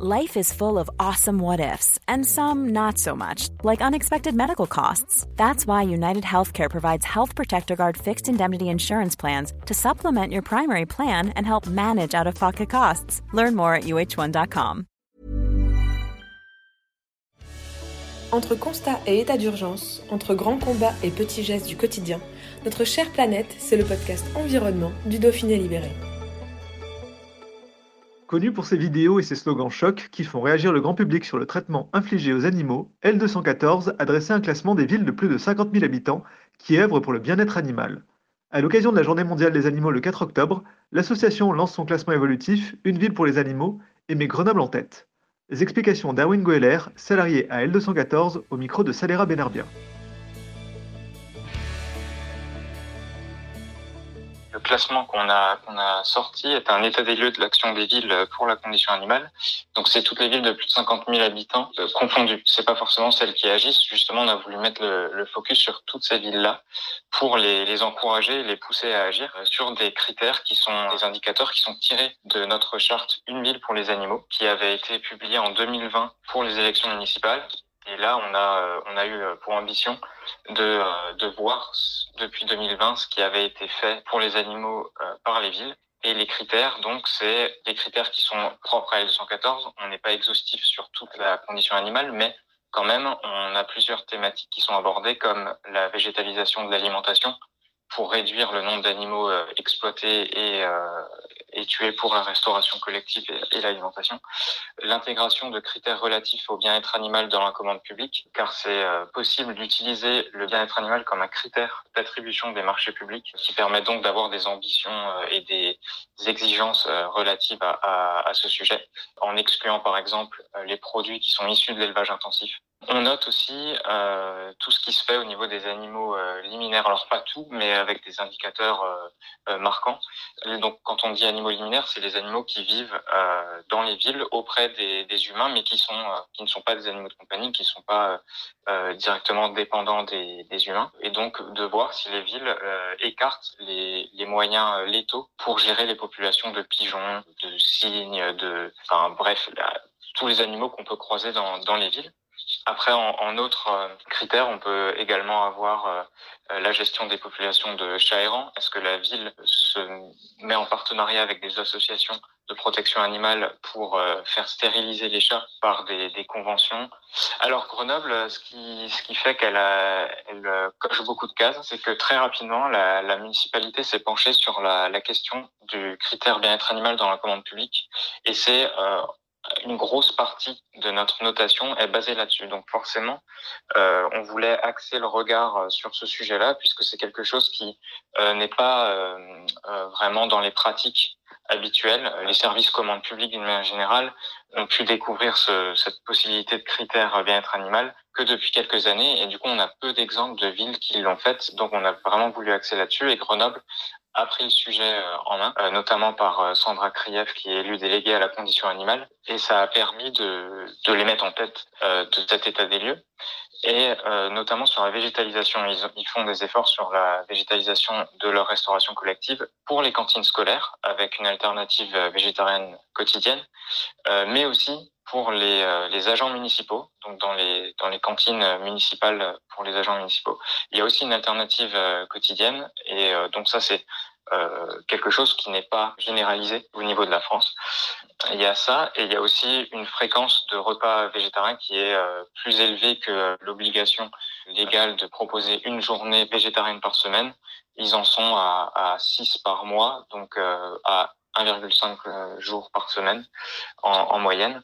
Life is full of awesome what ifs, and some not so much, like unexpected medical costs. That's why United Healthcare provides Health Protector Guard fixed indemnity insurance plans to supplement your primary plan and help manage out of pocket costs. Learn more at uh1.com. Entre constat et état d'urgence, entre grands combats et petits gestes du quotidien, notre chère planète, c'est le podcast Environnement du Dauphiné Libéré. Connu pour ses vidéos et ses slogans chocs qui font réagir le grand public sur le traitement infligé aux animaux, L214 a dressé un classement des villes de plus de 50 000 habitants qui œuvrent pour le bien-être animal. À l'occasion de la Journée mondiale des animaux le 4 octobre, l'association lance son classement évolutif Une ville pour les animaux et met Grenoble en tête. Les explications d'Arwin Goeller, salarié à L214, au micro de Salera Benarbia. Le classement qu'on a, sorti est un état des lieux de l'action des villes pour la condition animale. Donc c'est toutes les villes de plus de 50 000 habitants euh, confondues. C'est pas forcément celles qui agissent. Justement, on a voulu mettre le, focus sur toutes ces villes-là pour les, les encourager, les pousser à agir sur des critères qui sont des indicateurs qui sont tirés de notre charte Une ville pour les animaux, qui avait été publiée en 2020 pour les élections municipales et là, on a, euh, eu euh, pour ambition de, euh, de voir depuis 2020 ce qui avait été fait pour les animaux par les villes. Et les critères, donc, c'est des critères qui sont propres à L214. On n'est pas exhaustif sur toute la condition animale, mais quand même, on a plusieurs thématiques qui sont abordées, comme la végétalisation de l'alimentation, pour réduire le nombre d'animaux exploités et, et tués pour la restauration collective et, l'alimentation. L'intégration de critères relatifs au bien-être animal dans la commande publique, car c'est euh, possible d'utiliser le bien-être animal comme un critère d'attribution des marchés publics, qui permet donc d'avoir des ambitions euh, et des exigences euh, relatives à, à, à, ce sujet, en excluant par exemple les produits qui sont issus de l'élevage intensif. On note aussi euh, tout ce qui se fait au niveau des animaux euh, liminaires. Alors pas tout, mais avec des indicateurs euh, marquants. Donc quand on dit animaux liminaires, c'est les animaux qui vivent dans les villes auprès des, des humains, mais qui ne sont pas des animaux de compagnie, qui ne sont pas directement dépendants des, des, humains. Et donc de voir si les villes écartent les, moyens létaux pour gérer les populations de pigeons, de cygnes, de, enfin bref, tous les animaux qu'on peut croiser dans les villes. Après, en, autres euh, critères, on peut également avoir euh, euh, la gestion des populations de chats errants. Est-ce que la ville se met en partenariat avec des associations de protection animale pour faire stériliser les chats par des, conventions? Alors Grenoble, ce qui, fait qu'elle elle coche beaucoup de cases, c'est que très rapidement, la, la municipalité s'est penchée sur la, la, question du critère bien-être animal dans la commande publique. Et c'est une grosse partie de notre notation est basée là-dessus. Donc forcément, euh, on voulait axer le regard euh, sur ce sujet-là, puisque c'est quelque chose qui euh, n'est pas euh, vraiment dans les pratiques habituelles. Les services commandes publiques, d'une manière générale, ont pu découvrir ce, cette possibilité de critères bien-être animal que depuis quelques années. Et du coup, on a peu d'exemples de villes qui l'ont fait. Donc, on a vraiment voulu axer là-dessus. Et Grenoble a pris le sujet euh, en main, euh, notamment par euh, Sandra Krief, qui est élue déléguée à la condition animale, et ça a permis de, les mettre en tête de cet état des lieux. Et notamment sur la végétalisation, ils, font des efforts sur la végétalisation de leur restauration collective pour les cantines scolaires, avec une alternative végétarienne quotidienne, mais aussi pour les, les agents municipaux, donc dans les, dans les cantines municipales pour les agents municipaux. Il y a aussi une alternative quotidienne, et donc ça c'est euh, quelque chose qui n'est pas généralisé au niveau de la France. Il y a ça et il y a aussi une fréquence de repas végétariens qui est euh, plus élevée que l'obligation légale de proposer une journée végétarienne par semaine. Ils en sont à, à 6 par mois, donc euh, à 1,5 euh, jours par semaine en, en moyenne.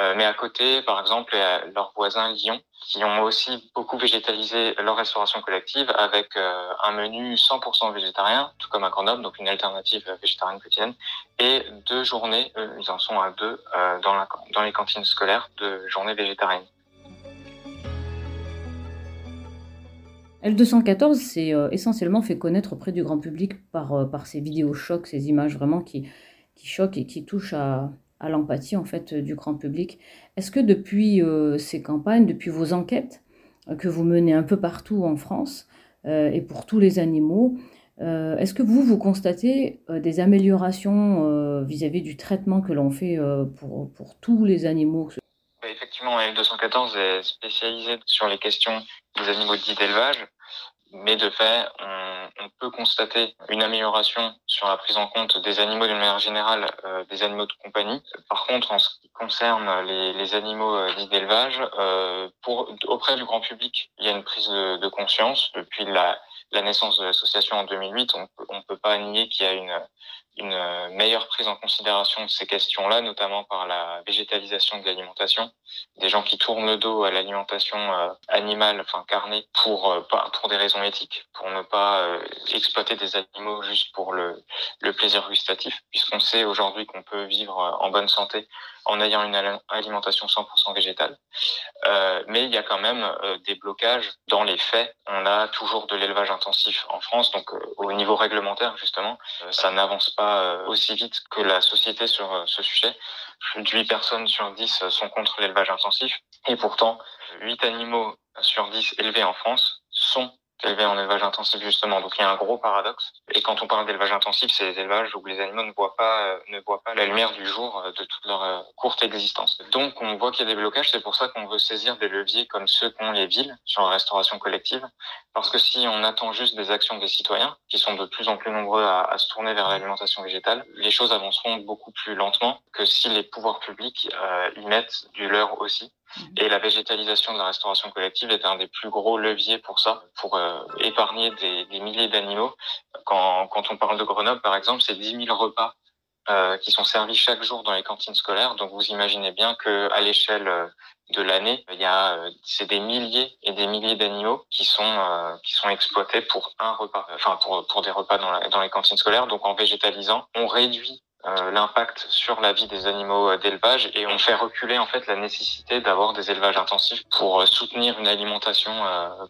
Euh, mais à côté, par exemple, leurs voisins Lyon, qui ont aussi beaucoup végétalisé leur restauration collective avec euh, un menu 100% végétarien, tout comme à Grenoble, donc une alternative végétarienne quotidienne, et deux journées, ils en sont à deux dans, dans les cantines scolaires de journées végétariennes. L214 s'est euh, essentiellement fait connaître auprès du grand public par, euh, par ces vidéos chocs, ces images vraiment qui, qui choquent et qui touchent à, à l'empathie en fait du grand public. Est-ce que depuis euh, ces campagnes, depuis vos enquêtes que vous menez un peu partout en France et pour tous les animaux, Est-ce que vous, vous constatez des améliorations vis-à-vis du traitement que l'on fait pour, pour tous les animaux? Effectivement, L214 est spécialisé sur les questions des animaux dits d'élevage mais de fait, on, peut constater une amélioration sur la prise en compte des animaux d'une manière générale, euh, des animaux de compagnie. Par contre, en ce qui concerne les, animaux euh, dits d'élevage, euh, auprès du grand public, il y a une prise de, conscience depuis la, la naissance de l'association en 2008. On ne peut pas nier qu'il y a une une euh, meilleure prise en considération de ces questions-là, notamment par la végétalisation de l'alimentation, des gens qui tournent le dos à l'alimentation euh, animale, enfin carnée, pour euh, pour des raisons éthiques, pour ne pas exploiter des animaux juste pour le, plaisir gustatif, puisqu'on sait aujourd'hui qu'on peut vivre en bonne santé en ayant une alimentation 100% végétale. Mais il y a quand même des blocages dans les faits. On a toujours de l'élevage intensif en France, donc au niveau réglementaire justement, ça n'avance pas aussi vite que la société sur ce sujet. 8 personnes sur 10 sont contre l'élevage intensif, et pourtant 8 animaux sur 10 élevés en France sont élevé en élevage intensif justement. Donc il y a un gros paradoxe. Et quand on parle d'élevage intensif, c'est les élevages où les animaux ne voient pas euh, ne voient pas la lumière du jour euh, de toute leur euh, courte existence. Donc on voit qu'il y a des blocages. C'est pour ça qu'on veut saisir des leviers comme ceux qu'ont les villes sur la restauration collective. Parce que si on attend juste des actions des citoyens, qui sont de plus en plus nombreux à, à se tourner vers l'alimentation végétale, les choses avanceront beaucoup plus lentement que si les pouvoirs publics euh, y mettent du leur aussi. Mhm. Et la végétalisation de la restauration collective est un des plus gros leviers pour ça, pour euh, épargner des, des milliers d'animaux. Quand, quand on parle de Grenoble, par exemple, c'est 10 000 repas euh, qui sont servis chaque jour dans les cantines scolaires. Donc vous imaginez bien que à l'échelle euh, de l'année, il y a euh, c'est des milliers et des milliers d'animaux qui sont euh, qui sont exploités pour un repas, enfin pour pour des repas dans, la, dans les cantines scolaires. Donc en végétalisant, on réduit euh, l'impact sur la vie des animaux euh, d'élevage et on fait reculer en fait la nécessité d'avoir des élevages intensifs pour euh, soutenir une alimentation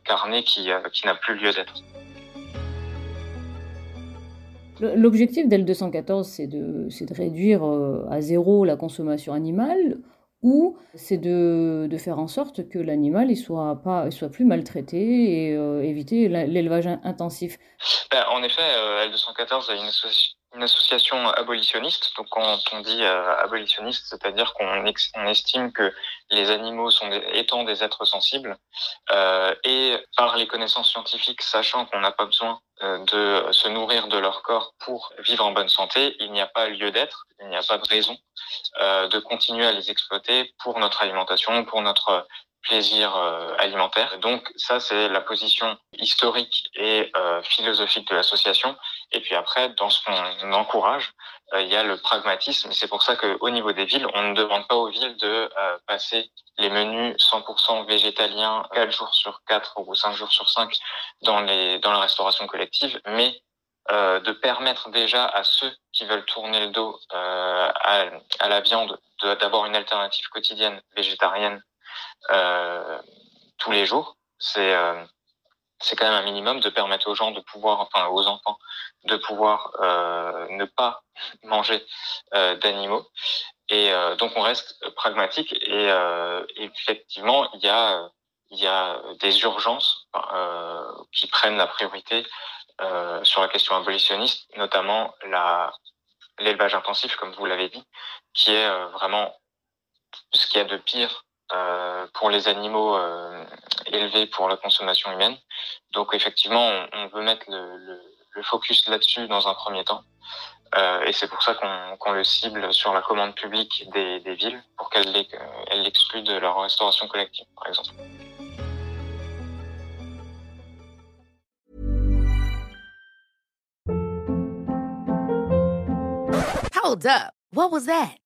carnée qui, qui n'a plus lieu d'être. L'objectif d'L214, c'est de, de, réduire à zéro la consommation animale ou c'est de, de, faire en sorte que l'animal ne soit, pas, soit plus maltraité et éviter l'élevage intensif? Ben, En effet, L214 a une association une association abolitionniste. Donc quand on dit euh, abolitionniste, c'est-à-dire qu'on on estime que les animaux sont étant des êtres sensibles euh, et par les connaissances scientifiques, sachant qu'on n'a pas besoin euh, de se nourrir de leur corps pour vivre en bonne santé, il n'y a pas lieu d'être, il n'y a pas de raison de continuer à les exploiter pour notre alimentation, pour notre plaisir euh, alimentaire. Donc ça, c'est la position historique et euh, philosophique de l'association. Et puis après, dans ce qu'on encourage, euh, il y a le pragmatisme. C'est pour ça qu'au niveau des villes, on ne demande pas aux villes de passer les menus 100% végétaliens 4 jours sur 4 ou 5 jours sur 5 dans, les, dans la restauration collective, mais euh, de permettre déjà à ceux qui veulent tourner le dos euh, à, à, la viande d'avoir une alternative quotidienne végétarienne euh, tous les jours. C'est euh, c'est quand même un minimum de permettre aux gens de pouvoir, enfin aux enfants, de pouvoir euh, ne pas manger euh, d'animaux. Et euh, donc on reste pragmatique et euh, effectivement il y a il y a des urgences qui prennent la priorité sur la question abolitionniste, notamment la l'élevage intensif, comme vous l'avez dit, qui est vraiment ce qu'il y a de pire euh, pour les animaux euh, élevés pour la consommation humaine. Donc effectivement, on, veut mettre le, focus là-dessus dans un premier temps. Euh, et c'est pour ça qu'on qu le cible sur la commande publique des, des villes pour qu'elles l'excluent de leur restauration collective, par exemple. Hold up. What was that?